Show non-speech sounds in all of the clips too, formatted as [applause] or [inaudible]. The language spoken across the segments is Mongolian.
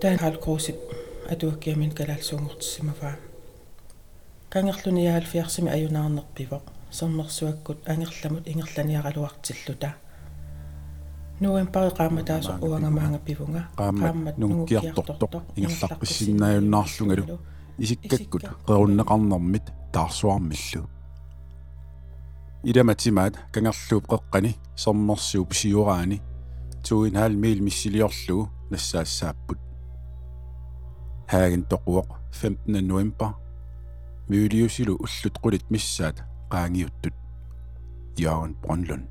таан халкуусип атуаккиамин калаалсуунгортиссимафаа кангерлуни яалфиарсими аюнаарнерпивоq сэрмерсуаккут ангерламут ингерланиаралуартиллута нуэмпари qaamataasuq уангамаанга пивунга qaammat нунгукиарторторtoq ингерларписсиннааюннаарлунгалу исиккаккут qerunneqarnermit taarsuarmillu иламатимаат кангерлууп qeqqani сэрмерсуу писиураани туин хаал мил миссилиорлугу нассаассааппут haagen toquoq 15. november myuliusilu ullut qulit missaat qaangiuttut Jørgen Brøndlund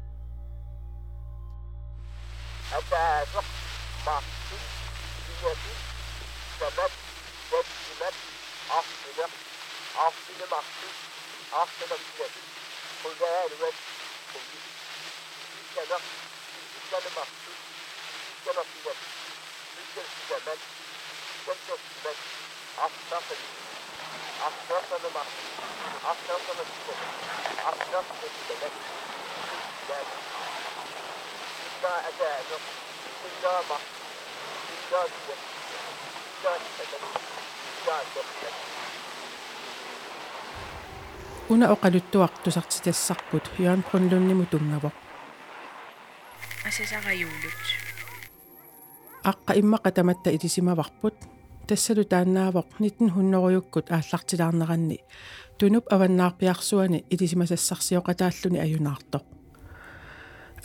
Thank you. عصنا بيدي عصنا معصي عصنا بيدي عصنا بيدي тассалу тааннаавоқ нитэн хунноруйуккут ааллартилаарнеранни тунуп аваннаарпиарсуани илисимасассарсиоқатааллуни аюнаартоқ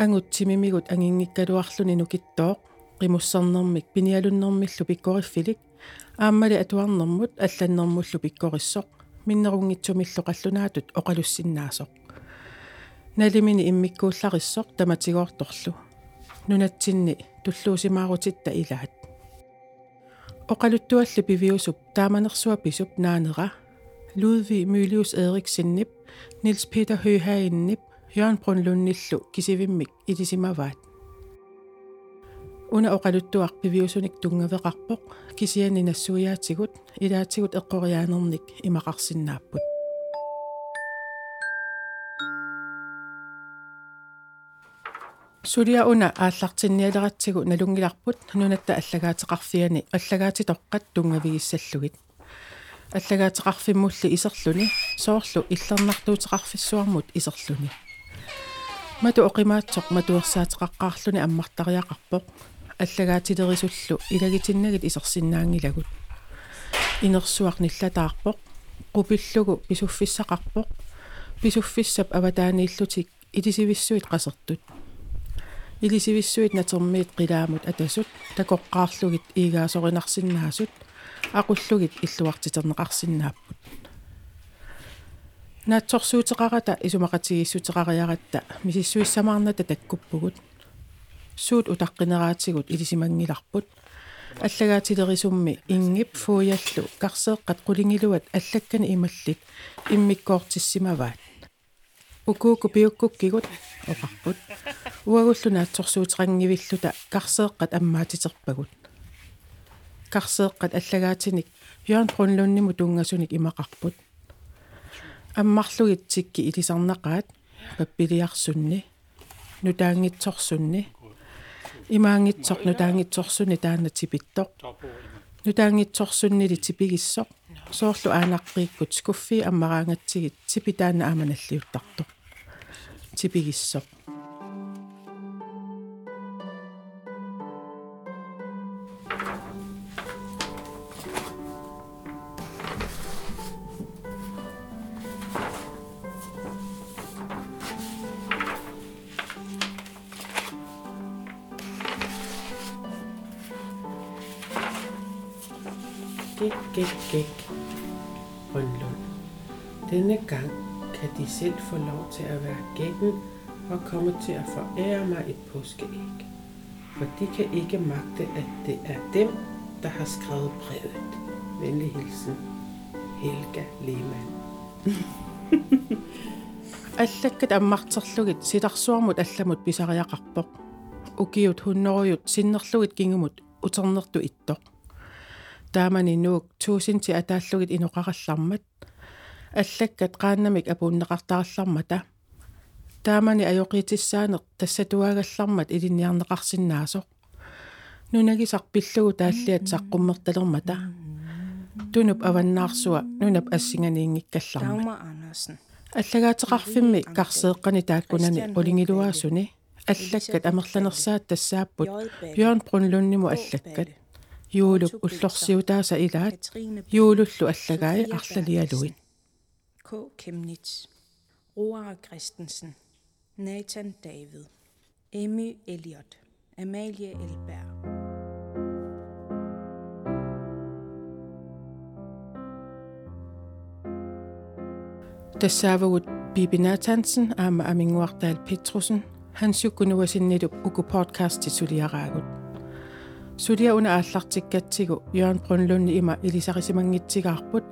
ангут тимимигут ангингиккалуарлуни нукиттооқ qimуссарнэрмик пиниалуннэрмиллу пиккориффилик ааммали атуарнэрмут алланнэрмуллу пиккориссоқ миннерунгитсумиллу қаллунаатут оқалуссиннаасоқ. Налимини иммиккууллариссоқ таматигоорторлу. Нунатсинни туллуусимаарутитта илаат. оқалуттуалли пивиусуп тааманерсуа писуп наанера Ludvig Mylius Eriksenniп Nils Peter Høhainniп Jørgen Brunlundnillu kisivimmik itisimavaat уна оқалуттуарпивиусуник тунгавеқарпоқ кисиани нассуяатигут илаатигут эққориаанерник имақарсинааппут Сулиа уна ааллартинниалератсигу налунгиларпут нунатта аллагаатеқарфиани аллагаатитоққат тунгавигиссаллугит аллагаатеқарфиммулли исерлүни соорлу иллернартуутеқарфиссуармут исерлүни мату оқимаатсоқ матуерсаатеқаққарлүни аммартариақарпоқ аллагаатилерисуллу илагитиннагит исерсиннаангилагут инерсуақ ниллатаарпоқ qupillugu pisuffissaqarpoq pisuffissap avataaniillutик илисивиссуит qasерtut илисивиссуит натермиит qilaamut atasut takoqqaarlugit iigaasоринарсиннаасут aqullugit illuartiterneqarsinnaapпут наатсорсуутеқарата исумақатигиссутеқариаратта мисиссуиссамаарната таккуппугут. Суут утаққинераатигут илисимангиларпут. Аллагаатилерисумми ингип фуиаллу карсеэққат қулингилуат аллаккани ималлит иммиккоортиссимаваат укууку пиуккуккигут оқарпут уагуллу наатсорсуутеқангивиллута карсеэққат аммаатитерпагут карсеэққат аллагаатиник. Юан прунлунниму тунгасуник имақарпут. Аммарлугит тикки илисарнақаат. Паппилиарсунни. Нутаангитсорсунни. Имаангитсор нутаангитсорсуни таана типиттоқ нутаангитсорсуннили типигиссоқ соорлу аанаққииккут скуффи аммараангатсигит типи таана ааманаллиуттартоқ Gæk, gæk, gæk. Brøndlund. Denne gang kan de selv få lov til at være gækken og komme til at forære mig et påskeæg. For de kan ikke magte, at det er dem, der har skrevet brevet. Venlig hilsen, Helga Lehmann. аллаккат аммартерлугит силарсуармут алламут писариақарпоқ укиут хуннеруйут синнерлугит кингумут утернерту иттоқ таамани нуук туусинти атааллугит инуқараллармат аллаккат qaannamik апууннеқартараллармата таамани аёқитиссаанеқ тассатуагаллармат илинниарнеқарсинаасоқ нунагисарпиллугу тааллиат саққуммерталермата. Тунуп аваннаарсуа нунап ассинганиингиккалларма Dagmar Andersen. аллагаатеқарфимми карсеэққани тааккунани олингилуаасуни аллаккат амерланерсаат тассааппут. Бjørn брунлунниму аллаккат юулук уллорсиутааса илаат юулуллу аллагаи арлалиалуит K. Kemnitz. Roar Christensen. Nathan David. Emmy Elliot. Amalie Elberg. тассаавагут бибинатансен аама амингуартаал петруsen хансуккунуасиннилуп уку подкаст сулиараагут сулиа Уна ааллартиккатсигу Jørgen Brunlund има илисарисимангитсигаарпут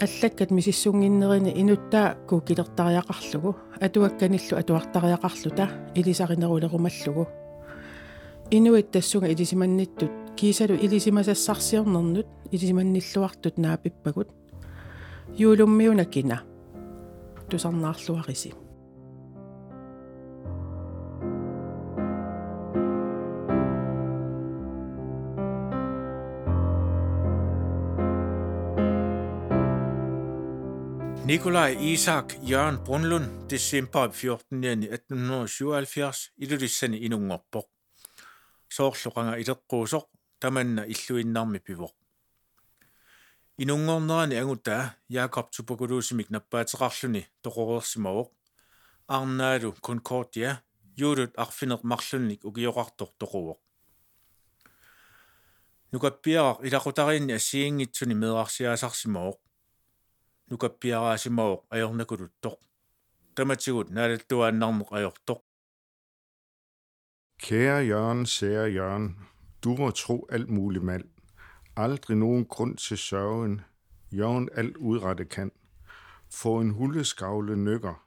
аллаккат мисиссунгиннерини инуттаа кукилертариақарлугу атуакканиллу атуартариақарлута илисаринерулерумаллугу инуит тассунга илисиманниттут кисалу илисимасассарсиорнернут илисиманниллуартут наапиппагут юулуммиуна кина тусарнаарлуариси Nikolaj Isak Jørgen Brunlund december 14. 1877 ilulissani inungorpoq soorluqanga ileqquusoq tamanna illuinnarmi pivoq inungornerani angutaa Jakob Tupakuluusimik nappaateqarluni toqoreersimawoq arnaalu Concordia juulut arfineq marlunnik ukioqartoq toquvoq nukappiaraq ilaqutariinni assiingitsuni meeqarsiaasarsimawoq nukappiaraasimawoq ajornakuluttoq tamatigut naalattuaannarmuq ajortoq Kære Jørgen, sære Jørgen, du må tro alt muligt mand. Aldrig nogen grund til sørgen. Jørgen alt udrette kan. Få en huldeskavle nykker.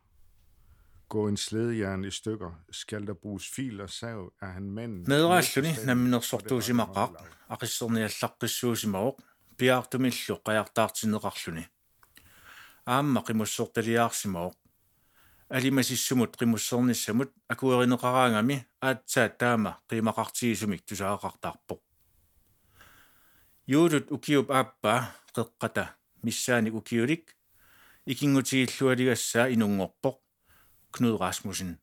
Gå en slædejern i stykker. Skal der bruges fil og sav, er han manden. meeraalluni namminersortuusimaqaq aqisserniallaqqissuusimawoq piaartumillu qajartaartineqarluni aamma qimussortaliaarsimawoq alimasissumut qimussernissamut akuerineqaraangami aatsaat taama qiimaqartigisumik tusaaqartaarpoq yuulut ukiup aappaa qeqqata missaanik ukiulik ikingutiillualigassaa inungorpoq Knud Rasmussen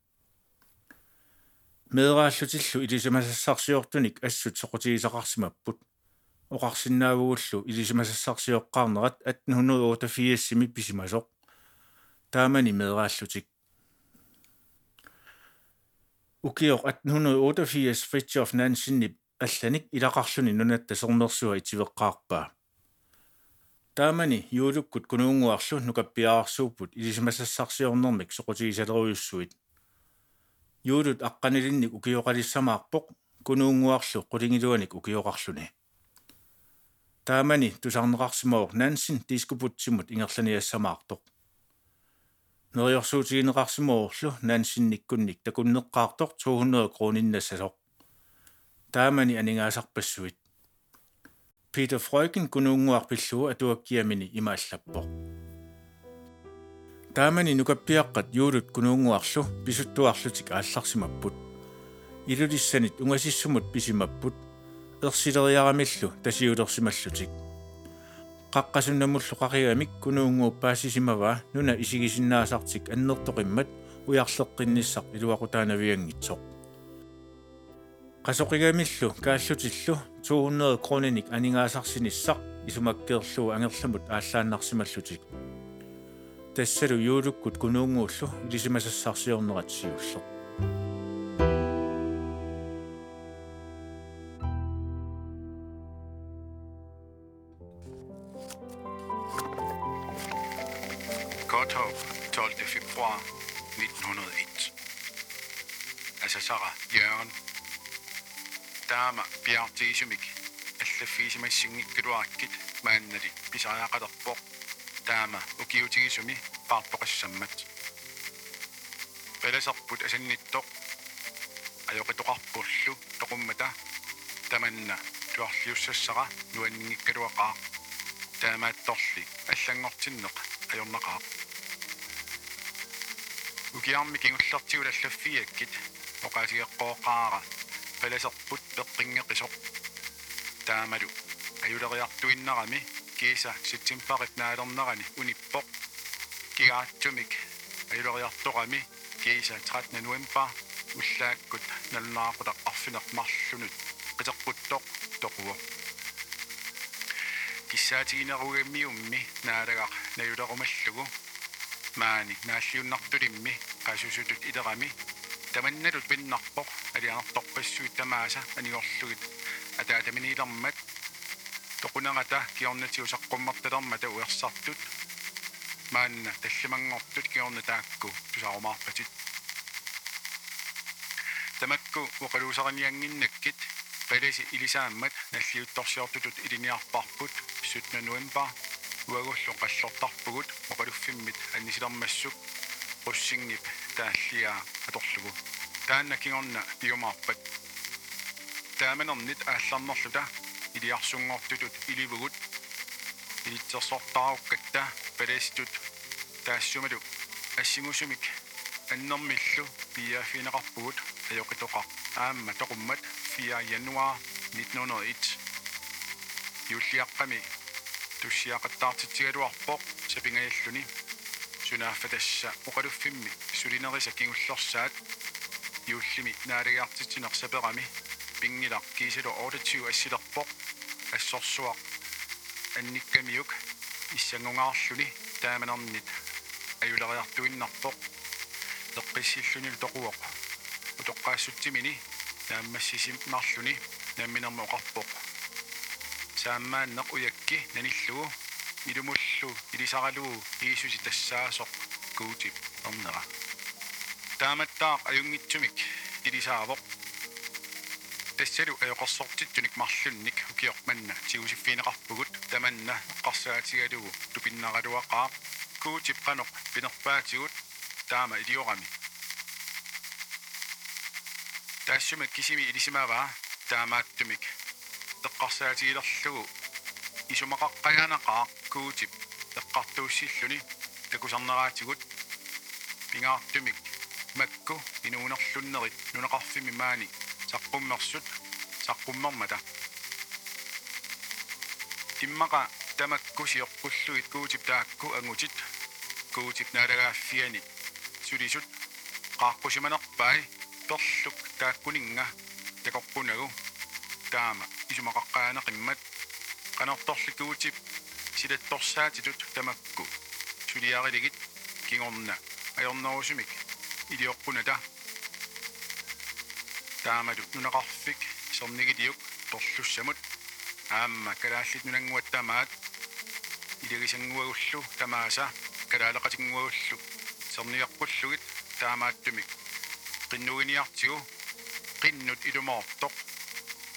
meeraallutillu ilisimasassarsiortunik assut soqutigisaqarsimapput oqarsinnaavuullu ilisimasassarsioqqaarnerat 1888-simi pisimasoq taamani meeraallutik ukioq 1888 Fritjof Nansen алланик илақарлүни нуната сорнерсуа итивеққарпаа таамани юулуккут кунуунгуарлу нукаппиаарсууппут. Илисимассарсиорнэрмик соқутигисалеруйуссуит юулут аққанилинник укиоқалиссамаарпоқ кунуунгуарлу қулингилуаник укиоқарлуни таамани тусарнеқарсимаор нансин тискупутсимут ингерланиассамаартоқ нериорсуутигинеқарсимаорлу нансинниккунник такуннеққаартоқ 200 кроониннассасоқ. Таамани анингаасарпассуит Peter Freuchen kununguarpilluu atuakkiamini imaallappoq таамани нукаппиаққат юулут кунунгуарлу писуттуарлутик аалларсимаппут. Илулиссанит унгасиссумут писимаппут ерсилериарамиллу тасиулерсималлутик қаққасуннамуллу қақиамик кунуунгууппаасисимава нуна исигисиннаасартик аннертоқиммат уярлеққинниссақ илуақутаанавиангитсоқ. Qasuqigамиллу кааллутиллу 200 крониник анингаасарсиниссақ исумаккеерлуу ангерламут ааллааннарсималлутик. Тассалу юулуккут кунуунгууллу илисимасассарсиорнератсиуллеқ Taama piartiisumik аллаффиисимассингиккалуараккит мааннали писариақалерпоқ таама укиутигисуми парпоқассаммат пеласарпут асанниттоқ ajоқитоқарпуллу тоқуммата таманна туарлиуссассара нуаннингиккалуақаа таамаатторли аллангортиннеқ ajornaqaa ukiarmi kingullertigulallaffiakkit oqaasigeqqooqqaara qalaserput peqqingeqisor taamalu ajuleriartuinnarami kiisa sitsimparit naalernerani unippoq kigaattumik ajuleriartorami kiisa 13 november уллааккут налнаақутақ арфинеқмарлунут қитеққуттоқ тоқуо киссаатигинеругаммиумми наалагақ наюлерумаллугу маани нааллиуннартулимми qasусутут илерами таманналут пиннарпоқ алианерторпассуит тамааса анигорлугит атаатаминилэрмат тоқунерата киорнатиусаққуммарталермата уерсартут маанна таллимангортут киорна таакку тусаарумаарпатит тамакку уқалуусараниангиннаккит паласи илисааммат наллиутторсиортутут илиниарпарпут 17 ноембер уагуллу қаллортарпугут оқалуффиммит аннисилэрмассук qussinnip тааллиа аторлугу таанна кигорна пиумаарпат тааманернит аалларнерлута илиарсунгортутут иливугут илитсерсортааруккатта паластут таассумалу ассимусумик аннэрмиллу пиаафинеқарпугут аёқитоқа аамма тоқуммат 4 януар 1901 юллиаққами туссиақаттаартитсигалуарпоқ сапингаяллуни сунааффатасса оқалуффимми сулинериса кигуллерсаат юуллими наалагиартитсинерсаперами пингилар кисалу аудитиу ассилерпоқ ассорсуақ анниккамиук иссангунгаарлуни тааманернит аюлериартуиннарпоқ теққиссиллунил тоқуоқ утоққаассутсимини нааммассисим марлуни намминерма оқарпоқ сааммааннеқ уякки наниллугу илумуллу илисаралуу иисуси тассаасоқ куутип орнера тааматтаа аюнгитсумик илисаавоқ тассалу аёқорсортитсуник марлунник укиорманна тигусиффинеқарпугут таманна эққарсаатигалугу тупиннаралуақаа куутип қаноқ пинерпаатигут таама илиорами таассумак кисими илисимааваа таамааттумик эққарсаатигилерлугу исумақаққаянақаа куутип эққартууссиллуни такусарнераатигут пингаартумик макку инуунерлуннерит нунеқарфими маани саққуммерсут саққуммермата иммақа тамакку сиоққуллуит куутип таакку ангутит куутип наалагааффиани сулисут qaaqqusimanerpai perluk taakkuninga takoqqunagу таама исумақаққаанеқиммат qanartorlikuutip silattorsaatitut tamakku suliarilигит кигорна ajornerusumik илиоққуната таамалу нунеқарфик сорнигилиук торлуссамут аама калааллит нунангуаттамаат илигисангуагуллу тамааса. Калаалеқатингуагуллу сорниаққуллугит таамааттумик. Qinnugiниартигу qinнут илумаортоқ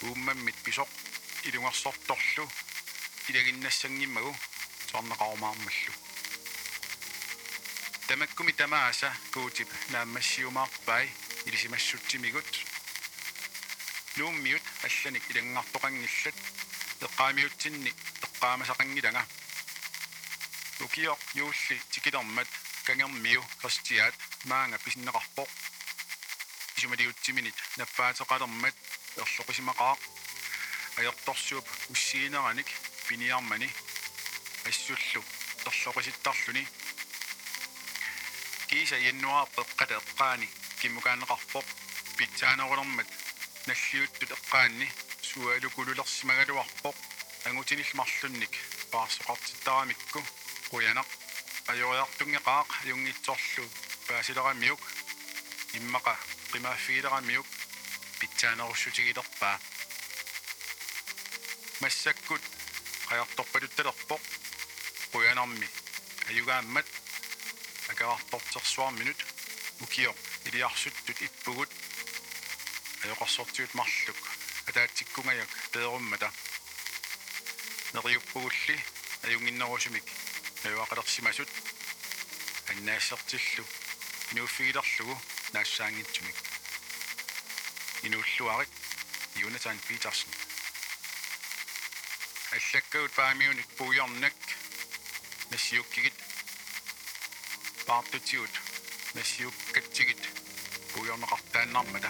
ууммаммит писоқ илунгерсорторлу илагиннассангиммагу сорнеқарумаармаллу тамаккуми тамааса куутип нааммассиумаарпай илисимассутсимигут нууммиут алланик илангартоқангиллат эққаамиутсинни эққаамасақангилага укио юулли тикилермат кангермиу кристиат маанга писиннеқарпоқ исумалиутсиминит наппаатеқалермат ерлоқисимақаа аёрторсууп уссиинераник пиниармани ассуллу ерлоқиситтарлуни киса яннуарпе эққалеэққаани киммукаанеқарпоқ питсаанерулермат наллиуттут эққаанни суалукулулерсимагалуарпоқ ангутинил марлунник паарсоқартиттарамикку қуянақ ajoriartungeqaaq ajungitsorlu paasileramiuk immaqa qimaafiileramiuk pitsaanarussutigilerpaa массаккут qajartorpaluttalerpoq quyanarmi ayugaammat акаартортэрсуарминут укио илиарсуттут иппугут аёқарсортигут марлук атаатсиккунгаяк тееруммата нериуппугулли аюнгиннерусумик аюақалерсимасут аннаассертиллу нууффигилерлугу наассаангитсумик инуллуарит юнатан питерсен аллаккаут фаамиуник пуйорнак нассиуккигит паартутиут нассиуккатсигит пуйорнеқартааннармата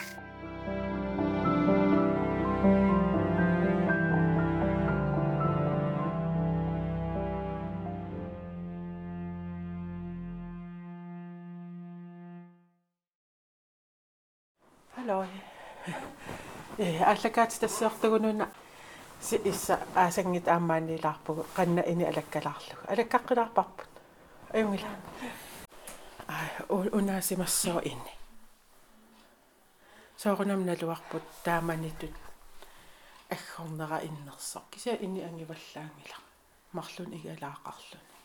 Hallo. Э аллакаат тассеортагунуна си исса аасангит аамаанилаарпугу qanna ini алаккалаарлугу алаккаққилаарпарпут аюнгила ай унаасимассоо инни. Соорунам налуарпут тааманиттут аггорнера иннерсо кися ини ангиваллаангила. Марлун игалаақарлуни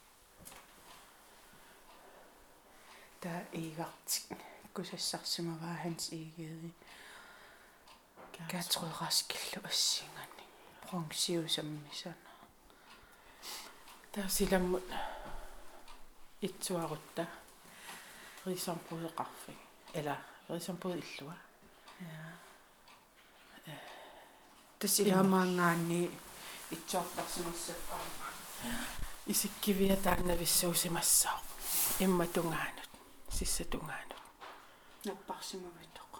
та игартик. Кусассарсимаваа ханс игиði катрораскиллу ассингани пронксиусаммисана таасиламмут итсуарутта рисампуеқарфи эла рисампуе иллуа тассиламаангаани итсуартарсимассаппаама исиккивиа тааннависсуусимассаа имма тунгаанут сиссатунгаанут наппарсимавитоқ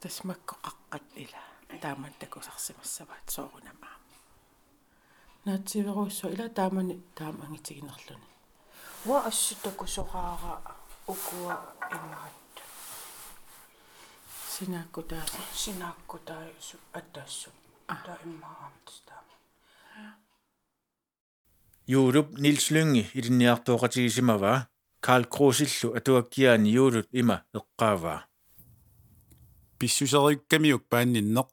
тасмаккоқаққат ила тааман такусарсимассаваат соорунамаа наатсиверуссо ила таамани таамангитигинерлүни уа ассутакусораара укуа иммаат синаакку тааси синаакку таасу аттаассу таа иммаарамтстаа юулуп нилс лyngi илинниартуоqatigisimava Карл Крусиллу атуаккиаани юулут има эққааваа писсусериккамиук паанниннеқ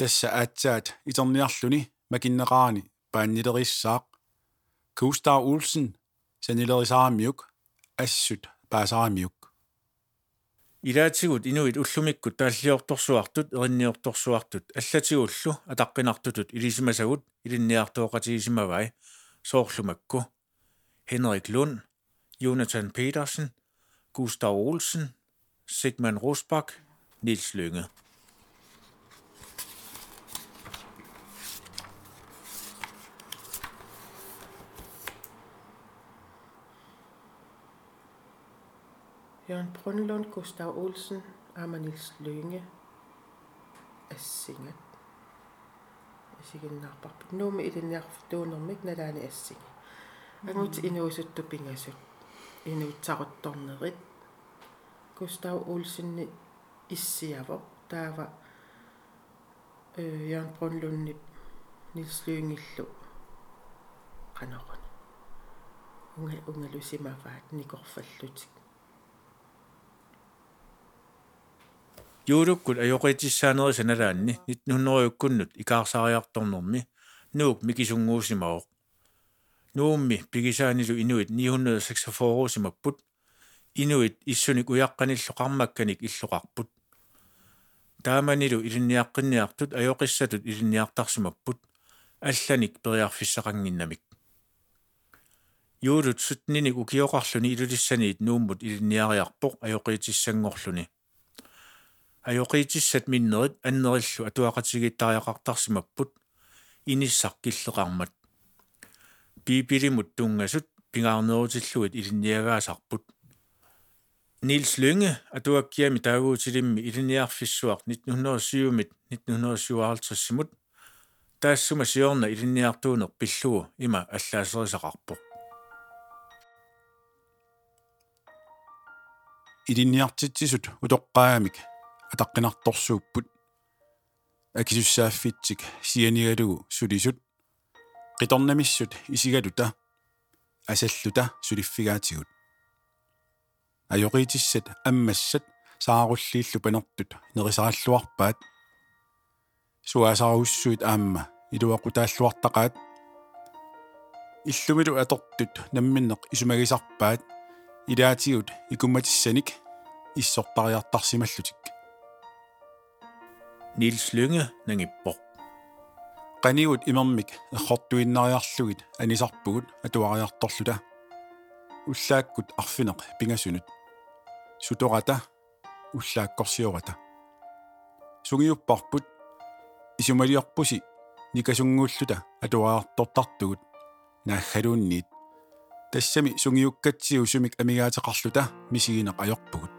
тасса аатсаат итерниарлүни макиннеқарани пааннилериссаақ Кустав Улсен санилерисарамиук ассут паасарамиук илаатигут инуит уллумиккут тааллиорторсуартут эринниорторсуартут аллатигуллу атаққинартутут илисимасагут илинниартуоқатигисимавай соорлумакку Henrik Lund Jonathan Petersen Gustav Olsen Sigmund Rosbach Nils Lynge Jørgen Brundlund, Gustav Olsen, Ammer Nils Lønge, Essinge. Сигиннаарпарпут нууми илинниарф туунэрмик налаани ассиги. Агут инуусутту пингасут. Инуутсарутторнерит. Густав Олсинни иссиаво таава э Ян Бронлунни Нилс Лүнгиллу канарон. Унга унгалусимаваат никорфаллутик. Юулуккут ajоqitissaanerис аналаанни 1900-уккуннут икаарсариарторнэрми нуук микисунгуусимаоq нуумми пигисаанилу инуит 946-русимаппут инуит иссуник уяққаниллу қармакканик иллоқарпут тааманилу илинниаққинниартут ajоқиссатут илинниартарсимаппут алланик периарфиссақангиннамик. Юулут сутниник укиоқарлуни илулиссаниит нууммут илинниариарпоқ ajоқиитиссангорлуни ajоqitissat minnerit annerillu atuaqatigitariaqartarsimapпут инissaq киллеқармат пипилимут тунгасут пингаарнерутиллуит илинниагаасарпут Nils Lynge atuakkiami taaguutilimmi iliniarfissuaq 1907-mit 1957-simut taassuma siorna iliniartuuneq pillugu ima allaaserisaqarpoq илинниартитсисут утоққаамик атаққинарторсууппут акисуссааффитсик сианигалугу сулисут. Қиторнамиссут исигалута. Асаллута сулиффигаатигут. Ajоqitissat аммассат сааруллииллу панертут нерисараллуарпаат суасаруссуит аама илуақутааллуартақаат. Иллумилу атортут намминнеқ исумагисарпаат. Илаатигут икумматиссаник иссортариартарсималлутик Nils Lynge nangippoq qanigut imermik eqqortuinnaриарлугит анисарпугут атуариарторлута уллааккут арфинеq пингасунут. Сутората уллааккорсиората. Сугиуппарпут исумалиорпуси никасунгууллута атуаартортартугут нааххалуунниит тассами сугиуккатсиу сумик амигаатеқарлута мисигинеқ ajorpugут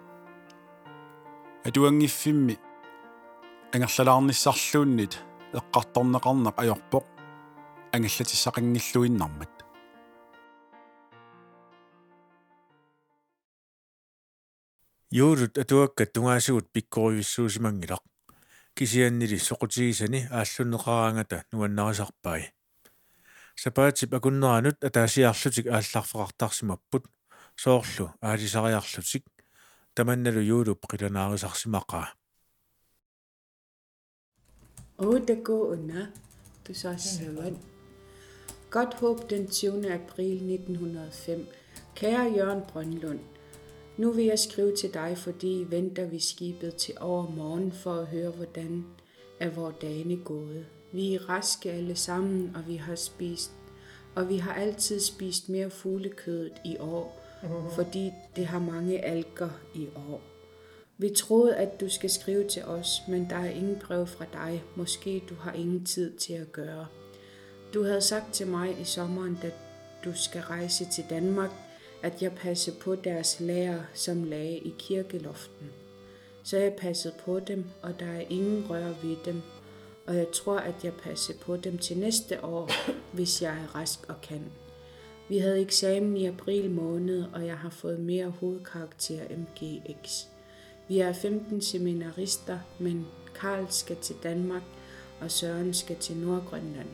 атуангиффимми ангерлалаарниссарлууннит эққарторнеқарнеқ ajorpoq ангаллатиссақангиллуиннармат юулут атуакка тунгаасугут пиккоривиссуусимангилақ кисианнили соқутигисани ааллунеқараангата нуаннарисарпаи сапаатип акуннеранут атаасиарлутик аалларфеқартарсимаппут соорлу аалисариарлутик таманналу юулуп қиланаарисарсимақаа Una, du så søvn. Godt håb den 20. april 1905. Kære Jørgen Brøndlund, nu vil jeg skrive til dig, fordi venter vi skibet til over morgen for at høre, hvordan er vores dage gået. Vi er raske alle sammen, og vi har spist, og vi har altid spist mere fuglekødet i år, fordi det har mange alger i år. Vi troede, at du skal skrive til os, men der er ingen brev fra dig. Måske du har ingen tid til at gøre. Du havde sagt til mig i sommeren, da du skal rejse til Danmark, at jeg passede på deres lærer, som lagde i kirkeloften. Så jeg passede på dem, og der er ingen rør ved dem. Og jeg tror, at jeg passer på dem til næste år, hvis jeg er rask og kan. Vi havde eksamen i april måned, og jeg har fået mere hovedkarakter MGX. Vi er 15 seminarister, men Karl skal til Danmark, og Søren skal til Nordgrønland.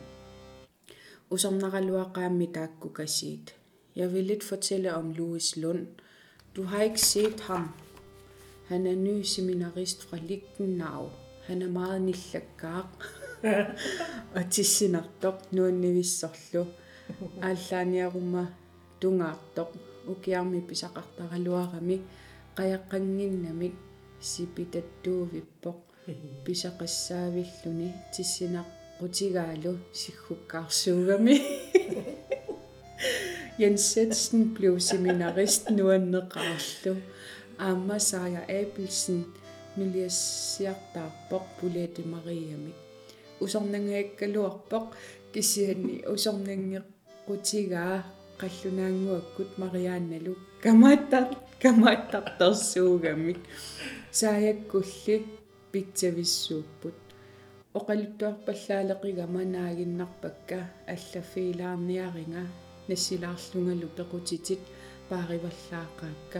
Jeg vil lidt fortælle om Louis Lund. Du har ikke set ham. Han er ny seminarist fra Lichtenau. Han er meget nillaggar. [laughs] og til sin ardok nu er vi sorglo. Allan jeg rummer dunga. Og jeg er besagt, der er lurer mig. Rejaqangin namik сипитаттуувиппоқ писақиссаавиллүни тиссинаққутигаалу сиггуккаарсуугами Jens Jensen blev seminarist nuanneqaarlu аама Сая Апельсен нулиассиартаарпоқ пулеати Мариами усорнангааккалуарпоқ кисианни усорнангеққутигаа qallunaanguakkut Marianne Lukkamaatar kamaattartersuugamik saajakkullik pitsavissuupput oqaluttuarpallaaleqigama naaginnarpakka allaffiilaarniaringa нассилаарлунгалу пеқутитит паариваллаақаакка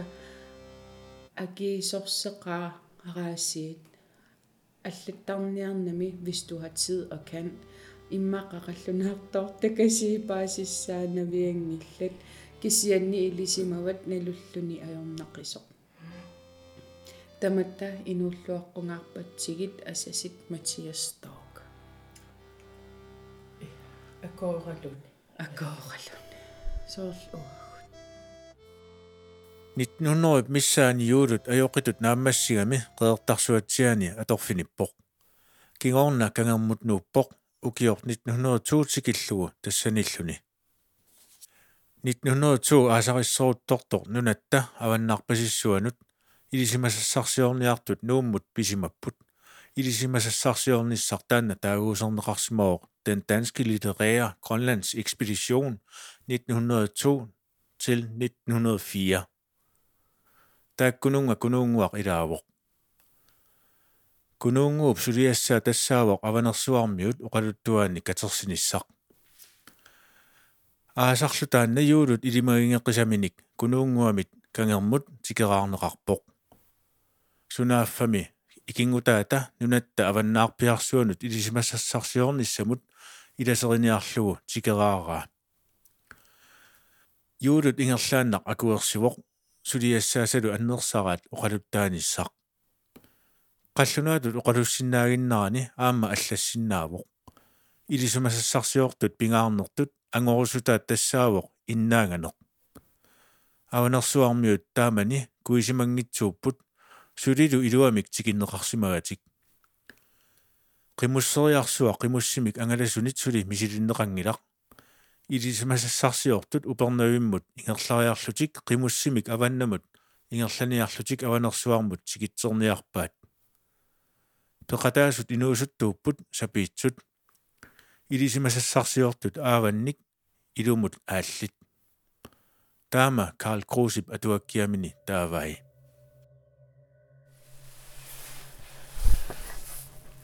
агиисорсеқаа араасиит аллаттарниарнами hvis du har tid og kan иммақақаллунеартор такасиипаасиссаанаавиангиллат кисианни илисимават налуллуни аёрнақисоқ таматта инуллуаққунгаарпатсигит асасит матиас сток акооралуни акооралун. Соорл 1900 миссаани юулут аёқитут нааммассигами қеэртарсуатсиани аторфиниппоқ кигорна кангермут нууппоқ укиор 1902 тассаниллуни. 1902 асариссоруттортор нунатта аваннарпасиссуанут илисимасассарсиорниартут нууммут писимаппут илисимасассарсиорниссар таанна таагуусернеқарсимаоқ den danske litterære Grønlands ekspedition 1902 til 1904 тааккунунга кунуунгуақ илаавоқ кунуунгууп сулиассаа тассаавоқ аванерсуармиут оқалуттуаани катерсиниссақ аасарлу таанна юулут илимагингеққисаминик кунуунгуамит кангермут тикераарнеқарпоқ Сунааффами икингутаата нунатта аваннаарпиарсуанут илисимассарсиорниссамут иласериниарлугу тикераараа юулут ингерлааннақ акуерсивоқ сулиассаасалу аннерсараат оқалуттааниссақ қаллунаатут оқалуссиннаагиннарани аама аллассиннаавоқ. Илисумасассарсиортут пингаарнертут ангорусутаат тассаавоқ. Иннааганеқ аванерсуармиут таамани. Куисимангитсууппут сулилу илуамик тикиннеқарсимагатик qimmusseriarsuaq qimussimik angalassunit suli misilinneqangilaq илисмасассарсиортут упернавиммут ингерлариарлутик qimусsimik аваннамут ингерланиарлутик аванерсуармут сигитсерниарпаат пеқатаасут инуусуттууппут сапиитсут. Илисимасассарсиортут ааванник илумут ааллит. Таама карл крусип атуаккиамини таавай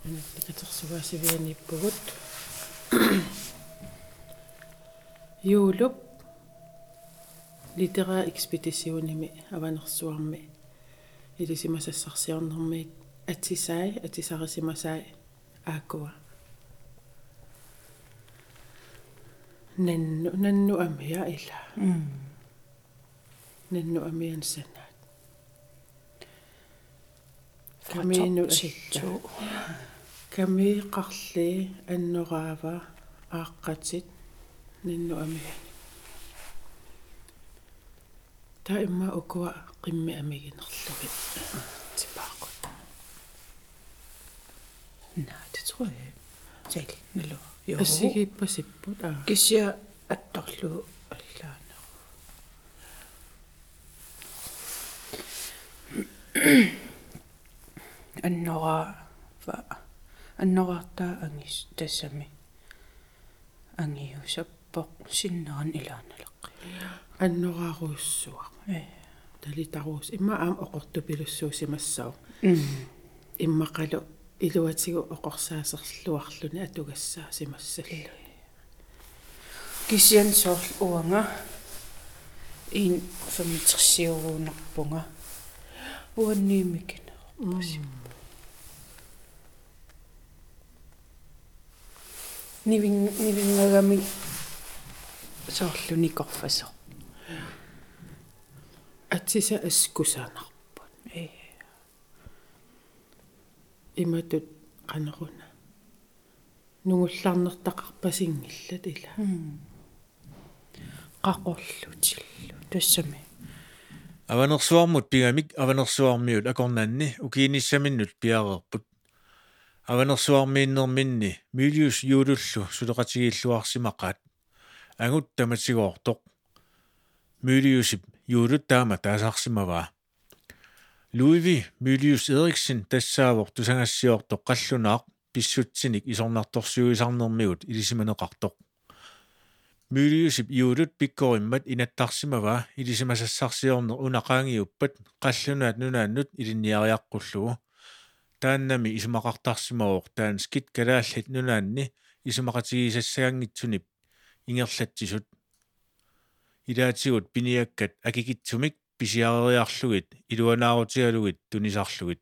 икатерсугаасивианиппугут юулуп литера экспедиционими аванерсуарми илисимасассарсиорнэрмиит атсисаи атисарисимасаи аакуа нанну нанну амиа ила нанну амиан санаат камину аситту камиқарли аннораава ааққатит нанну амиани та имма укуа qimmi amigинерлугит типаақут Nej, det tror jeg ikke. Tal, eller? Jo. ассигиппасиппут аа Кися атторлу аллаана. Аннора ва аннораартаа ангис тассами ангиусаппоқ синнеран илааналеққи. аннорааруйуссуа Э. талитаруус имма аам оқортупилуссуусимассау иммақалу илуатигу оқорсаасерлуарлуни атугассаа симассалла Кисиан сорл уанга. Ин фамитерсиуруунарпунга уанниимикина. Нивин нивингагами соорлуни корфасо. атсиса аскусаанарпут Э. иматут канеруна нугуллаарнертақарпасингиллат ила Qaqorlutилlu тассами. аванерсуармут пигамик аванерсуармиут акорнаанни укииниссаминнут пиареерпут аванерсуармииннерминни милиус юулуллу сулеқатигииллуарсимақаат агут таматигоортоқ милиусип юулут таама таасаарсимаваа луиви милиус эриксен тассаавор тусангассиортоқ қаллунаақ писсутсиник исорнарторсуисарнермигут илисиманеқартоқ. Милиусип юулут пиккориммат инаттарсимаваа илисимасассарсиорнер унақаангиуппат қаллунаат нунааннут илинниариаққуллугу тааннами исумақартарсимавоқ таан скит калааллит нунаанни исумақатигисассагангитсунип ингерлатсисут. Илаатигут пиниаккат акикитсумик писиарериарлугит илуанаарутигалугит тунисарлугит.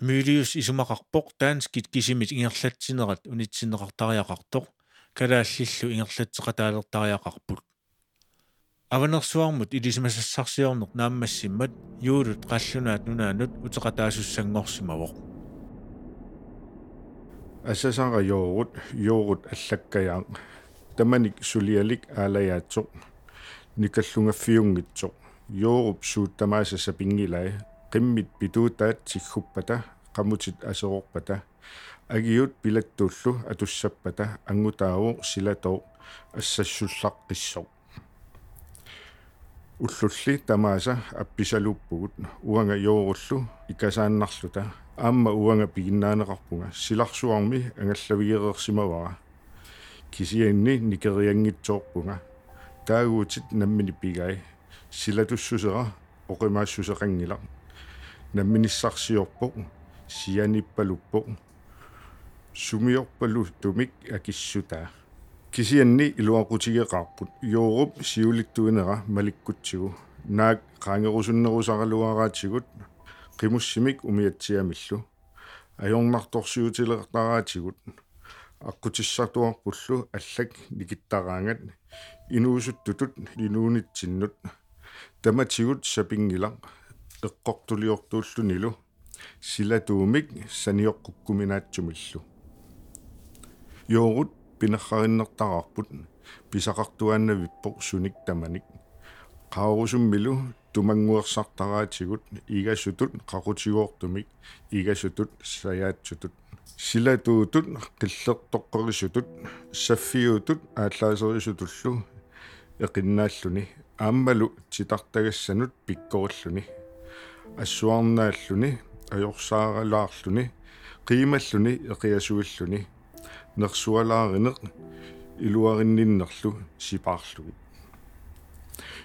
Милиус исумақарпоқ таан скит кисимит ингерлатсинерат унитсинеқартариақартоқ калааллиллу ингерлатсеқатаалертариақарпут аванерсуармут илисимасассарсиорнер нааммассиммат юулут қаллунаат нунаанут утеқатаасуссангорсимавоқ асасара йоорут йоорут аллаккаяа таманик сулиалик аалаяатсоқ никаллунгаффиунгитсоқ йооруп сууттамааса сапингилай qimмит питуутаат сиггуппата qamutит асеқорпата агиут пилаттууллу атуссаппата ангутааву силатоо ассассуллаққиссоқ уллулли тамааса апписалуппугут уанга йооруллу икасааннарлута аама уанга пигиннаанеқарпунга силарсуарми ангаллавигереерсимавара кисианни никериангитсоорпунга таагуутит наммини пигай силатуссусера оқимаассусеқангила намминиссарсиорпо сианиппалуппо сумиорпалу тумик акиссутаа кисианни илуақутигеқарпут йооруп сиулиттуинера маликкутсигу. Наак qaangerusуннерусаралуараатигут qimуссимик умиатсиамиллу. Ajornartorsiutilертараатигут аққутиссартуарпуллу аллак никиттараангат. Инуусуттутут инуунитсиннут. Таматигут сапингила эққортулиортууллунилу силатуумик саниоққуккуминаатсумиллу йоорут пинеррариннертарарпут писақартуааннавиппо суник таманик. Qaarusummilu tumangguersartaraatиgut игасутут qaqutiguortumik игасутут саяатсутут. Силатуутут qilleqtoqqerisutut саффиутут ааллаасерисутуллу эқиннааллуни. Ааммалу титартагассанут пиккориллуни ассуарнааллуни ajorsaaralaarluni qiimalluni eqiasuilluni nersualaarinеq iluarinninnerlu sipaarlugi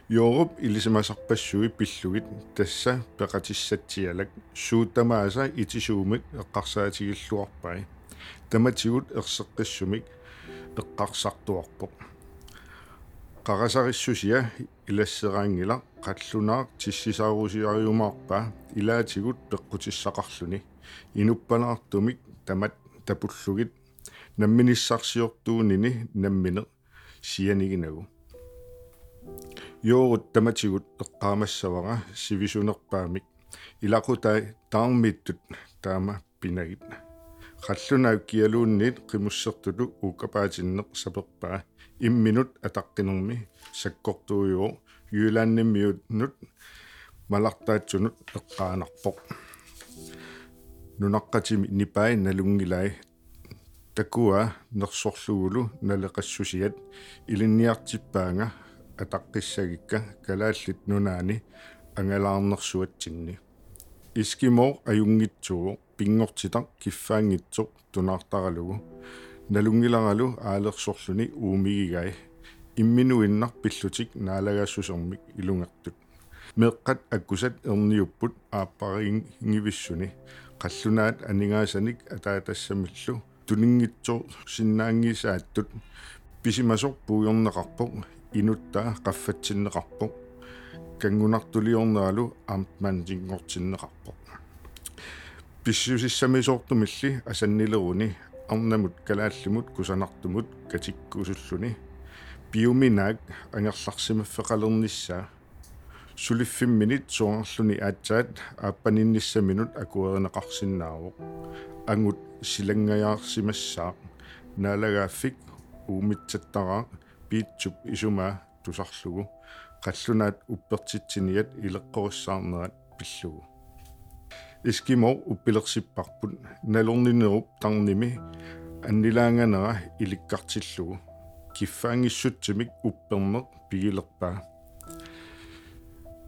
Europe ilisimasarpassugi pillugit tassa peqatissatsialak suutamaasa itisuumik eqqarsaatigilluarpai tamatigut erseqqissumik eqqarsartuarpoq qaqasarissusia ilasseraangila qallunaaq tissisaarusiariumaarpa ilaatigut peqqutissaqarluni inuppanaartumik tamat tapullugit namminissarsiortuunini nammine sianiginagu yoorut tamatigut eqqaamassavara sivisunerpaamik ilaqutai taarmiittut taama pinagit. Qallunaak kialuunniit qimussertulu uukapaatinneq saperpaa imminut ataqqinermi sakkortuuyuo yulaannimmiutnut malartaatsunut eqqaanarpoq nunaqqatimi nipai nalungilai takua nersorlugulu naleqassusiat ilinniartippaanga ataqqissagikka kalaallit nunaani angalaarnersuatsinni iskimo ajungitsugu pingortitaq kiffaangitsoq tunaartaralugu nalungilaralu aalersorluni uumigigai imminuinnar pillutik naalagaassusermik ilungertut meeqqat akkusat erniupput aappariingivissuni qallunaat aningaassanik ataatassамиллу тунingitсоо синнаангисааttut писимасор пуйорнеқарпоқ инутта qaffатсиннеқарпоқ кангунартулиорнералу аамтмаантингортиннеқарпоқ писсусиссамисоортумилли асаннилеруни арнамут калааллимут кусанартумут катиккусуллуни биуминаак ангерларсимаффеқалерниссаа сулиффимминит суарлуни аатсаат ааппанинниссаминут акуеринеқарсиннаавоқ ангут силангаяарсимассаа наалагааффик уумитсаттараа пиитсуп исумаа тусарлугу қаллунаат уппертитсиниат илеққориссаарнерат пиллугу искимо уппилерсиппарпут налорнинеруп тарними аннилаанганера иликкартиллугу киффаангиссутсимик уппернеқ пигилерпаа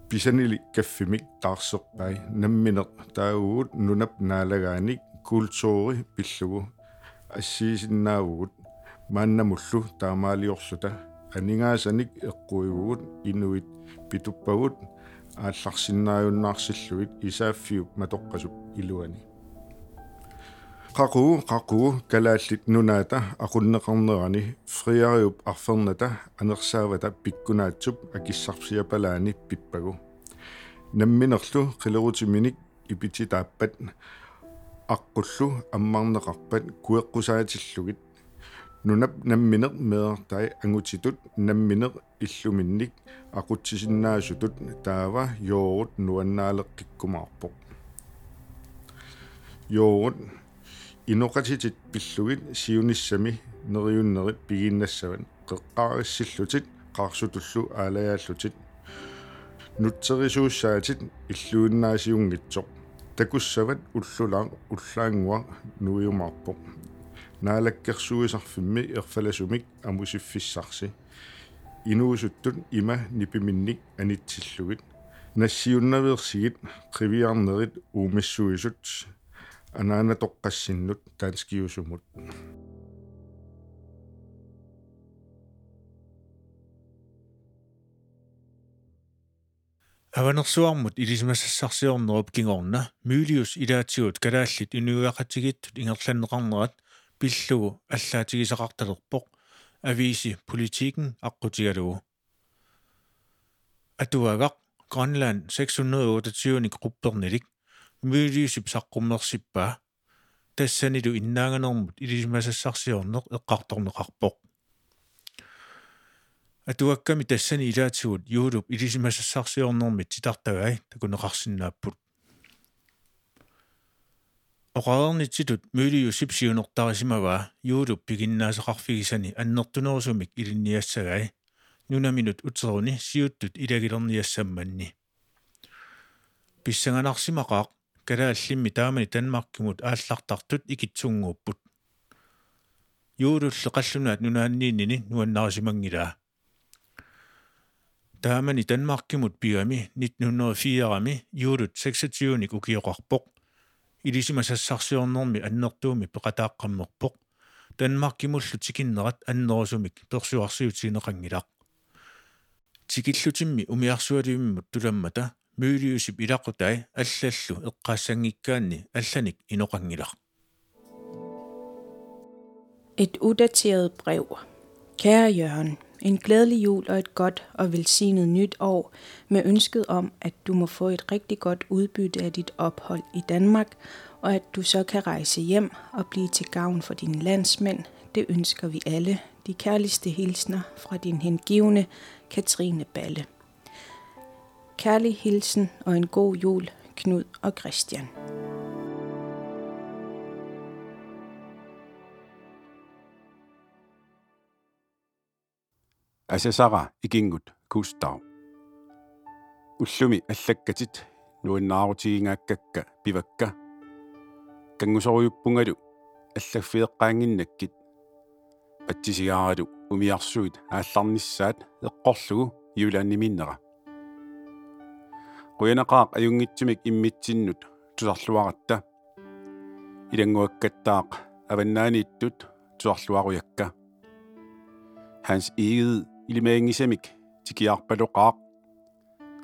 писанили каффимик таарсерпай намминеқ таагуут нунап наалагааник культури пиллугу. Ассиисиннаавгут мааннамуллу таамаалиорлута анингаасаник эққуигугут инуит питуппагут аалларсиннааюннаарсиллуит исааффиуп матоққасуп илуани qaquu qaquu kalaallit nunaata aqunneqarnerani friariup arfernata anersaavata pikkunaatsuk akissarsiapalaani pippagu namminerlu qilerutiminik ipititaappat аққуллу аммарнеқарпат куэққусаатиллугит. Нунап намминеқ меэртай ангутитут намминеқ иллуминник ақутсисиннаасутут таава йоорут нуаннаалеққиккумаарпоқ йоорут иноқатитит пиллугит сиуниссами нериуннерит пигиннассаван қеққаариссиллутит қаарсутуллу аалаяаллутит нутсерисууссаатит иллуиннаасиунгитсоқ такуссават уллулаа уллаангуа нуиумаарпоқ наалаккерсуисарфимми ерфаласумик амусиффиссарси инуусуттут има нипиминник анитсиллугит нассиуннавиерсигит кривиарнерит уумиссуисут анаана тоққассиннут таанскиусумут. Аванерсуармут илисимассарсиорнеруп кингорна. Мюлиус илаатсигут калааллит инуиақатигиттут ингерланнеқарнерат пиллугу аллаатигисақарталерпоқ ависи политикен аққутигалугу. Атуагақ Grønland 628 группернилик мюлиусип саққуммерсиппаа тассанилу иннааганермут илисимассарсиорнеқ эққарторнеқарпоқ атуакками тассани илаатигут юулуп илисимассарсиорнэрмит титартагай такунеқарсинааппут оqaarnitsitut мюлиу сипсиунертарисимаваа юулуп пигиннаасеқарфигисани аннертунерусумик илинниассагай нунаминут утеруни сиуттут илагилерниассамманни писсанганарсимақаақ калааллимми таамани танмаркимут ааллартартут икитсунгууппут юулулле қаллунаат нунааннииннини нуаннарисимангилаа таамани Danmarkimut пигами 1904-ами юулут 26-ник укиоқарпоқ илисимасассарсиорнэрми аннертууми пеқатааққаммерпоқ Danmarkimullu тикиннерат аннерусумик персуарсиутигинеқангилақ тикиллутимми умиарсуалимиммут туламмата мюлиусип илақутай аллаллу эққаассангиккаанни алланик иноқангилақ Et udateret brev. Kære Jørgen, En glædelig jul og et godt og velsignet nyt år med ønsket om, at du må få et rigtig godt udbytte af dit ophold i Danmark, og at du så kan rejse hjem og blive til gavn for dine landsmænd. Det ønsker vi alle. De kærligste hilsner fra din hengivne Katrine Balle. Kærlig hilsen og en god jul, Knud og Christian. асасара икингут кустаа уллуми аллаккатит нуиннаарутигингааккакка пивакка кангусориуппунгалу аллагфиэккаангиннаккит патсисигааралу умиарсуит аалларниссаат эққорлугу юлаанниминнера қуянақаақ аюнгитсимик иммитсиннут тусарлуаратта. Илангуаккаттаақ аваннаанииттут тусарлуаруякка hans eget ilmaangisamik tikiarpaluqaaq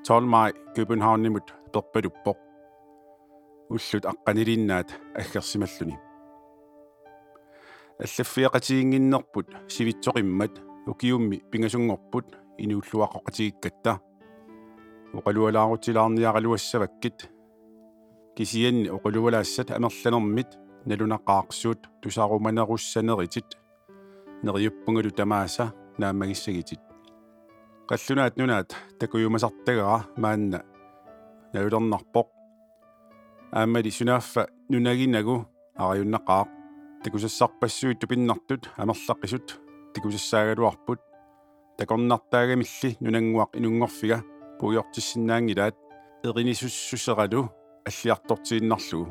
12 maj Københavnimut perpaduppoq уллут аққанилиннаат аггерсималлуни аллаффиақатигингиннерпут сивитсоқиммат укиумми пингасунгорпут иниуллуақоқатигиккатта оқалуалаарутилаарниаралуассаваккит кисианни оқалуалаассат амерланермит налунаққаарсуут тусааруманеруссанеритит нериуппунгалу тамааса нааммагиссагитит qallunaat nunaat takuyumasartagara maanna naulernarpoq aammali sunaaffa nunaginagu ariunnaqaaq takusassarpassuit tupinnartut amerlaqisut tikusassaaгаluarput takornartaagamilli nunanguaq inungorfiga puujortissinnaangilaat erinisussусераlu аллиарторtiinnarlugu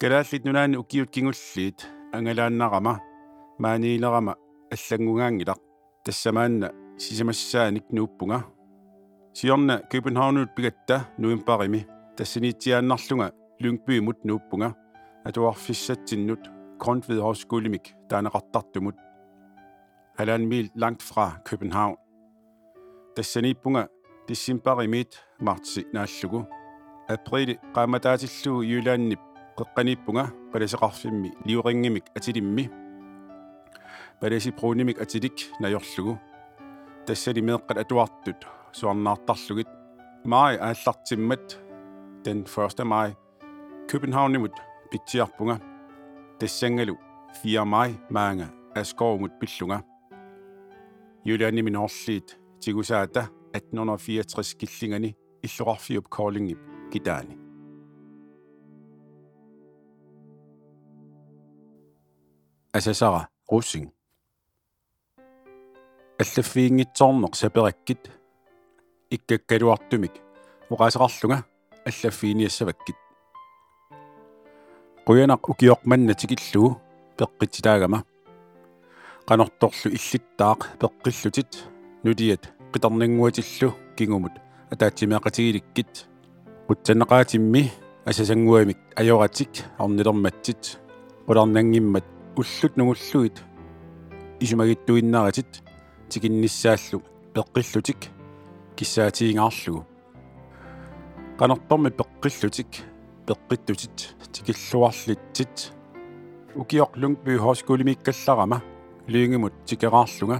kalaallit nunaani ukiut kingulliit angalaaannarama maaniilerama аллангунгаангилақ тассамаанна сисимассааник нууппунга сиорна Københavnut пигатта нуимпарими тассаниитсиааннарлунга Lyngby-mut нууппунга атуарфиссатсиннут Grundtved Højskolemik таанеқартартумут halvanden mil langt fra København. Тассаниппунга тиссимпаримит марти нааллугу априли qaamataatilluu юлааннип qeqqanippunga паласеқарфимми лиурингимик атилимми паласи прунимик атилик наёрлугу тассали меэққат атуартут суарнаартарлугит май ааллартиммат den 1. maj Københavnimut pittiarpunga тассангалу 4 maj маанга аскоумут пиллунга юлианнимин орлиит тигусаата 1864 киллингани иллуқарфиуп коллингип китаани. Асасара руссин аллаффиингитсоорнеқ сапераккит иккаккалуартумик. Уqaасеқарлунга аллаффииниассаваккит quyanaq ukiormannatикиллугу пеққитилаагама qanорторлу иллиттаақ пеққиллутит нудиат қитернингуатиллу кингумут атаатсимеақатигиликкит qutsanneqaatимми асасангуамик ajоратик арнилерматсит qulарнангиммат уллут нугуллуит. Исумагиттуиннаратит тикинниссааллу пеққиллутик киссаатигингаарлугу qanartormi peqqillуtik peqqittutit tikilluarlittit ukiorlungby højskolemikkallarama lyingemut tikeraarlunga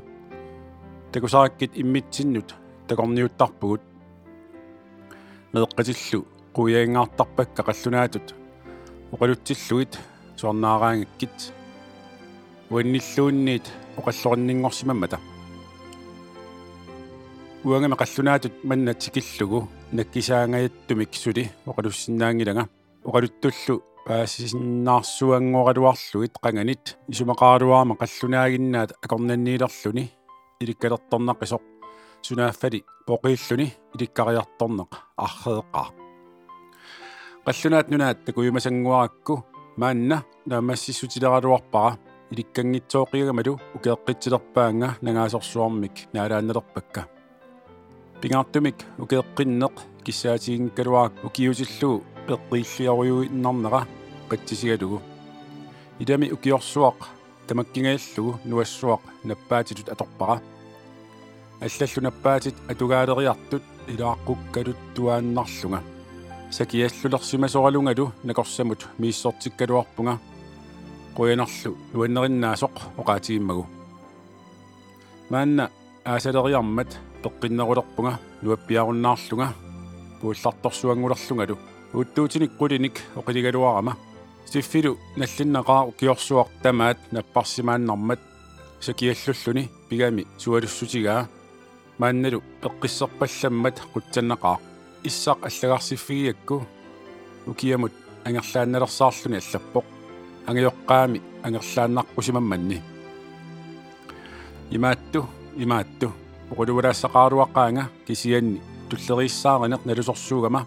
takusarakkit immitsinnut takorniuttarpugut meeqqatillu quyaingaartarpakka qallunaatut oqalutsilluit suarnaaraangikkit уанниллуунниит оқаллориннингорсимаммата уангама қаллунаатут манна тикиллугу наккисаангаяттумик сули оқалуссиннаангилага оқалуттуллу паасисиннаарсуангоралуарлуит қанганит исумақаалуаама қаллунаагиннаат акорнанниилерлуни иликкалерторнаққисоқ сунааффали поқииллуни иликкариарторнеқ археэққаа қаллунаат нунаат такуйумасангуаракку маанна наамассиссутилералуарпара иликкангитсооқиагамалу укеэққитсилерпаанга нагаасорсуармик наалааннелерпакка пингаартумик укеэққиннеқ киссаатигинккалуаак укиутиллуу пеққииллиаруйуиннарнера қатсисигалугу идами укиорсуақ тамаккингааллугу нуассуақ наппаатитут аторпара аллаллу наппаатит атугаалериартут илааққуккалут туааннарлунга. Сакиаллулерсимасоралунгалу накорсамут мииссортиккалуарпунга quyanarlu nuannerиннаасоқ оqaатигиммагу маанна аасалериармат пеққиннерулерпунга нуаппиаруннаарлунга. Пуулларторсуангулерлунгалу уттуутиник qulиник оқилигалуарама сиффилу наллиннақаа укиорсуар тамаат наппарсимааннармат сакиаллуллуни пигами суалуссутигаа маанналу эққиссерпалламмат қутсаннақаа иссақ аллагарсиффигиакку укиамут ангерлаанналерсаарлуни аллаппоқ. Ангиоққаами ангерлааннарпусимамманни. Имаатту имаатту. Оқулугалаассақааруаққаанга кисианни. Туллерииссааринеқ налусорсуугама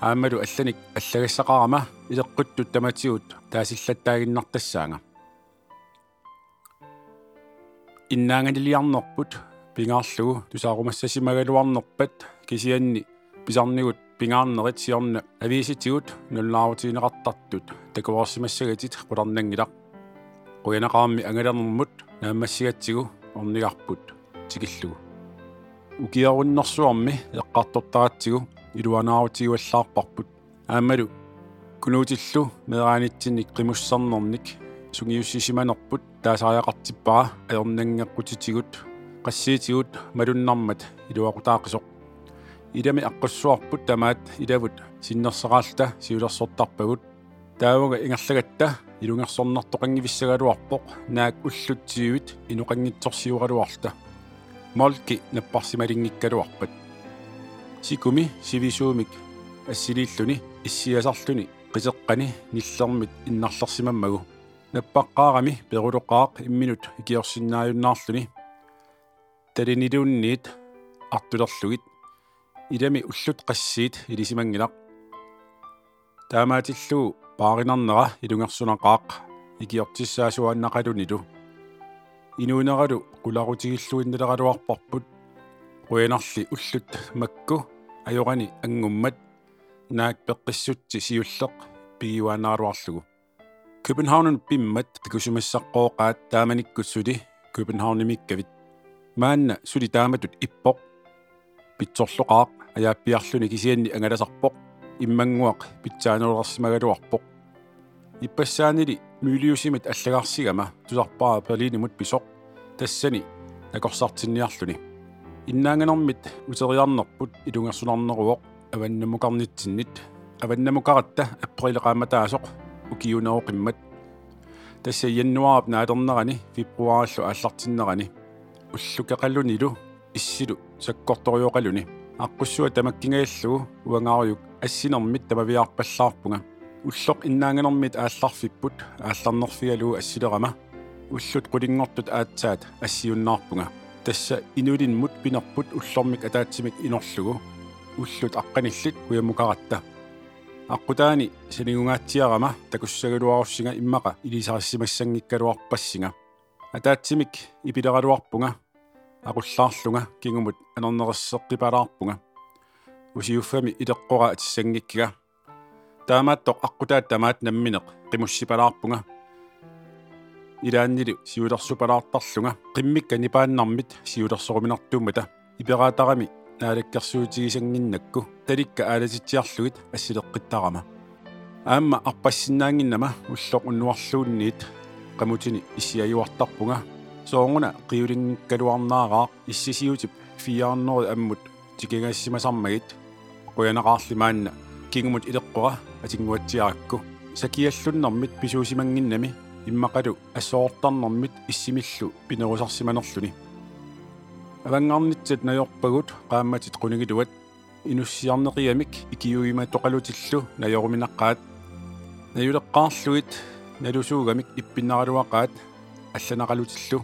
аамалу алланик аллагассақарама илеққуттут таматигут таасиллаттаагиннартассаанга иннаангалилиарнерпут пингаарлугу тусаарумассасимагалуарнерпат кисианни писарнигут пингаарнерит сиорна ависитигут нуллаарутиинеқартартут такуарсимассагатит қуларнангилақ қуянақарми ангалернэрмут наамассигатсигу орнигарпут тикиллугу укиаруннэрсуарми эққартортаратсигу илуанаарутигуаллаарпарпут аамалу кунуутиллу мераанитсинник қимуссарнерник сугиуссисиманерпут таасааяқартиппара аернангеққутитигут qassiitигут малуннармат илуақутаақисоқ илами аққуссуарпут тамаат илавут синнерсераалта сиулерсортарпагут таавага ингерлагатта илунгерсорнартоқангивиссагалуарпоқ наак уллутсиуит инуқангитсорсиугалуарта. Молки наппарсималингиккалуарпат сикуми сивисуумик ассилииллуни иссиасарлуни qisеққани ниллермит иннарлерсимаммагу наппаққаарами перулоқаақ имминут икиорсиннааюннаарлуни талинилуунниит артулерлугит илами уллут qassiit илисимангилақ таамаатиллуу пааринарнера илунгерсунақаақ икиортиссаасуаннақалунилу инуунералу qularutigilluinnalerалуарпарпут quyanarli уллут макку ajorani ангуммат наак пеққиссутси сиуллеқ пигиуанааруарлугу Københavnen биммат пикусумассаққооқаат тааманиккуссули Københavnimikкавит маанна сули тааматут иппоқ питсорлоқаақ аjaappiarluni кисианни ангаласарпоқ иммангуақ питсаанерулерсимагалуарпоқ иппассаанили мюлиусимит аллагарсигама тусарпаа перлинимут писоқ тассани акорсартинниарлуни иннаанганэрмит утериарнерпут илунгерсунарнеруоқ аваннамукарнитсиннит аваннамукаратта априлеқааматаасоқ укиунеоқиммат тасса яннуарап наалернерани фебруаарлу ааллартиннерани уллукеқаллунилу иссилу саккорториоқалуни аққуссуа тамаккингааллугу уангааруюк ассинермит тамавиарпаллаарпунга уллоқ иннаанганэрмит аалларфиппут аалларнерфигалугу ассилерама уллут қулингортут аатсаат ассиуннаарпунга тасса инуулинмут пинерпут уллормик атаатсимик инерлугу уллут аққаниллит уямукаратта аққутаани санигунгаатсиарама такуссагалуарусинга иммақа илисаассимассангиккалуарпассинга атаатсимик ипилералуарпунга aqullaarlunga kingumut anernerisseqqipalаарpunga usiuffami ileqqora atissangikkiga таамааттоқ аққутаат тамаат намминеқ қимуссипалаарпунга илааннили сиулерсупалаартарлунга қиммикка нипааннармит сиулерсоруминартуумата ипераатарами наалаккерсуутигисангиннакку таликка ааласитсиарлугит ассилеққиттарама аама арпассиннаангиннама уллоқ уннуарлуунниит qamutini issiajuartarpunga soonguna qiulinngikkaluarnaaraa issisiutip fiaarneri ammut tikingaassimasarmagit quyanaqaarlimaanna kingumut ileqqora atinguatsiarakku sakiallunnermit pisuusimanginnami иммақалу ассоортарнэрмит иссимиллу пинерусарсиманерлүни авангарнитсат наёрпагут qaammatит qunigilуат инуссиарнеқиамик икиуиматоқалутиллу наёруминаққаат наюлеққаарлуит налусуугамик иппиннаралуақаат алланақалутиллу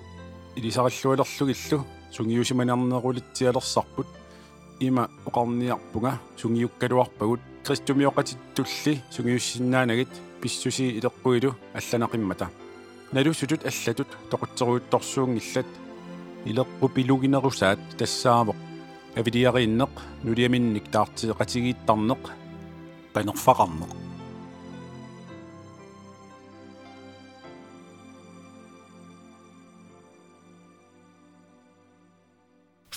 илисараллуалерлугиллу сунгиусиманернерулитсиалерсарпут има оқарниарпунга сунгиуккалуарпагут кристумиоқатиттулли сунгиуссиннаанагит писсуси илеққуилу алланақиммата налусутут аллатут тоқутсеруутторсуунгиллат илеққупилугинерусаат тассаавоқ авилиарииннеқ нулиаминник таартиеқатигииттарнеқ панерфақарнеқ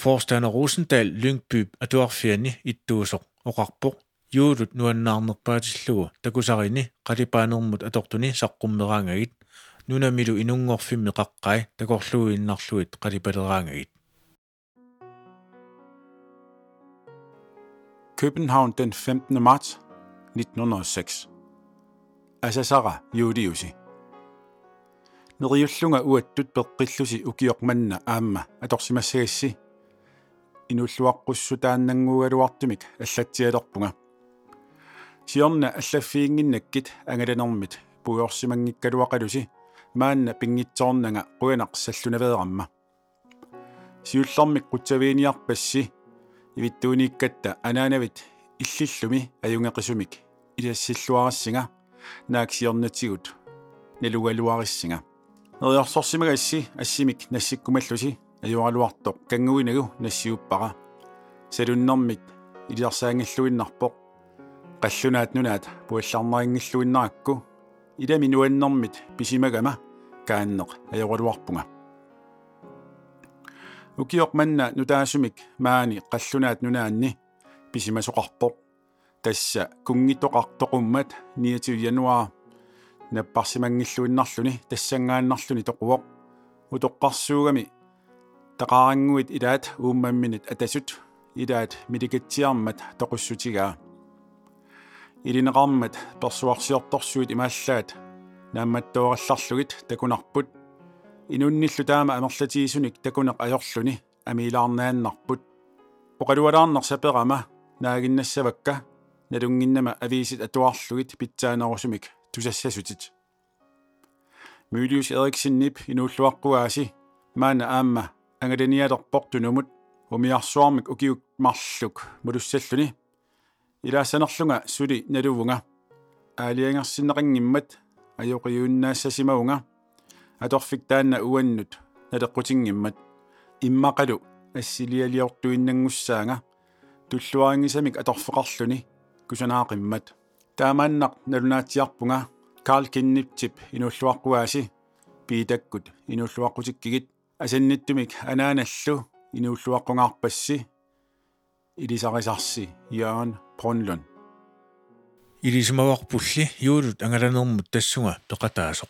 Forstander Rosendal Lyngby atuarfiani ittuusoq oqarpoq юулут нуаннаарнерпаатиллугу такусарини қалипаанермут аторtuни саққуммераангагит нунамилу инунгорфимми qaqqai такорлуииннарлуит qalipaleraangagit København den 15. marts 1906. Asasara Juliusi. Neriullunga uattut peqqillusi ukiormanna aamma atorsimassagасси inulluaqqussuutaannangugaluartumik аллатсиалерпунга сиорна аллаффиингиннаккит ангаланэрмит пуйорсимангиккалуақалуси маанна пингитсоорнага қуянақ саллунавеерамма. Сиуллэрмик қутсавииниарпасси ивиттуунииккатта анаанавит. Иллиллуми аюнгеқисумик. Илассиллуарассинга нааксиорнатигут налугалуариссинга нериорсорсимагасси ассимик нассиккумаллуси. Аюаралуартоқ кангуинагу нассиуппара. Салуннэрмик. Илиарсаангиллуиннарпоқ qallunaat nunaat илами нуаннэрмит писимагама кааннеқ ajorluarpunga укиоқ манна нутаасумик маани қаллунаат нунаанни писимасоқарпоқ тасса кунгитоқартоқуммат 29 януар наппарсимангиллуиннарлуни тассангааннарлуни тоқуоқ утоққарсуугами тақарангуит илаат ууммамминит атасут илаат миликатсиармат тоқуссутигаа илинеқармат персуарсиорторсуит имааллаат. Наамматтуоралларлугит такунарпут. Инунниллу таама амерлатиисуник такунеқ ajorluni амилаарнааннарпут оқалуалаарнер саперама наагиннассавакка. Налунгиннама авиисит атуарлугит питсаанерусумик тусассасутит. Mylius Eriksenniп инуллуаққуааси маана аама ангаланиалерпортунумут умиарсуармик укиук марлук мулуссаллуни илаассанерлунга сули налувунга аалиангерсиннеқангиммат ajоқиууннаассасимауга аторфик таанна уаннут налеққутингиммат иммақалу ассилиалиортуиннангуссаага туллуарингисамик аторфеқарлуни кусанаақиммат таамааннақ налунаатсиарпунга карл кинниптип инуллуаққуааси пиитаккут инуллуаққутиккигит асанниттумик анааналлу инуллуаққунгаарпасси илисарисарси Jørgen Brunlund илисмаварпулли юулут ангаланермут тассунга пеқатаасоқ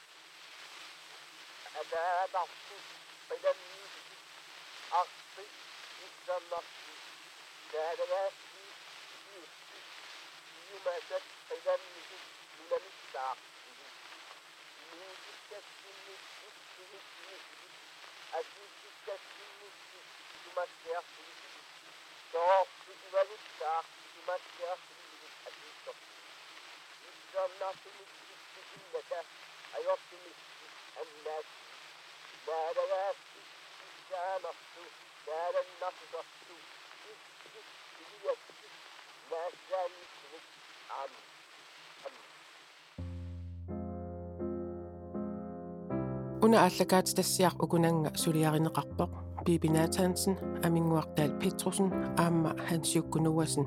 Una аллагаат тассиар укунанга сулиаринеқарпоқ Bibi Nathansen амингуартаал Петруsen аама хансиуккунуасен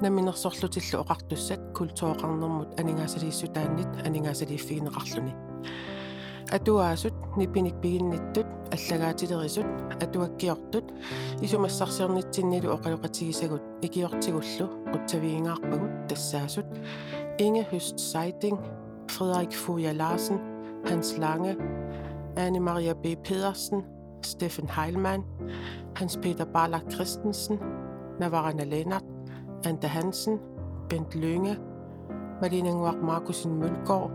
наминерсорлутиллу оқартуссат культуоқарнэрмут анингаасалииссутааннит анингаасалииффигинеқарлуни атуаасут нипиник пигинниттут аллагаатилерисут атуаккиортут исумассарсиорнитсиннилу оқалоқатигисагут икиортигуллу қутсавиингаарпагут тассаасут Inge Høst Seiding, Frederik Fuja Larsen, Hans Lange, Anne-Maria B. Pedersen, Steffen Heilmann, Hans-Peter Barlach Christensen, Navarana Lennart, Ante Hansen, Bent Lønge, Malene Nguak Markusen Mølgaard,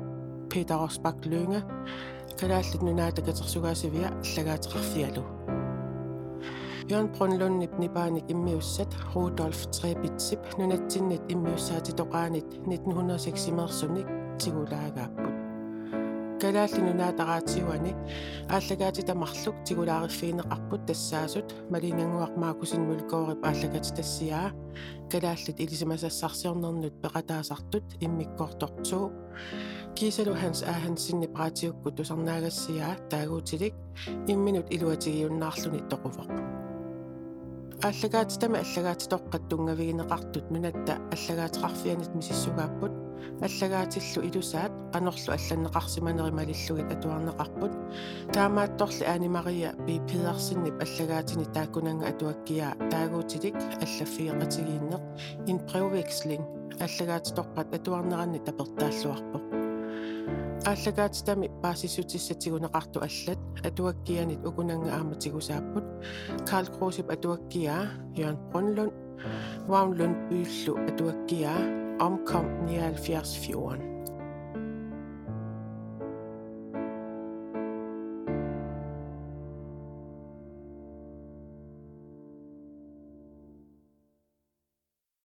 Peter Rosbak Lønge, kalaallit nunaatakatersugaasivia Katarsugasivia, Lagatraffialu. Jørgen Brønlund nipnipaanik immiussat Rudolf Trebitsip nunattinnit immiussaatitoqaanit 1906 imersunik tigulaagaapput калааллинунаатараатсиуани ааллагаати тамарлук тигулаариффиинеқарпут тассаасут. Малинангуармаакусинмул коорип ааллагати тассиаа калааллит илисимасассарсиорнернут пеқатаасартут иммиккортортуу кисалу ханс аахансинни праатиукку тусарнаагассиаа таагуутилик. Имминут илуатигиуннаарлуни тоқувоқ ааллагаатитама аллагаатитоққаттунгавигинеқартут нунатта аллагаатеқарфианит мисиссугааппут аллагаатиллу илусаат qanорлу алланнеқарсиманерималиллугит атуарнеқарпут таамаатторли аани мария би педерсиннип аллагаатини тааккунанга атуаккиаа таагуутилик аллаффиеқатигииннеқ ин бреввексling аллагаатиторпат атуарнеранни тапертааллуарпоқ ааллагаатитами паасиссутиссатигунеқарту аллат атуаккианит укунанга ааматигусааппут карл крусип атуаккиаа jørn brunlund Vagn Lundbyllå, at du agerer omkom 79 fjorden.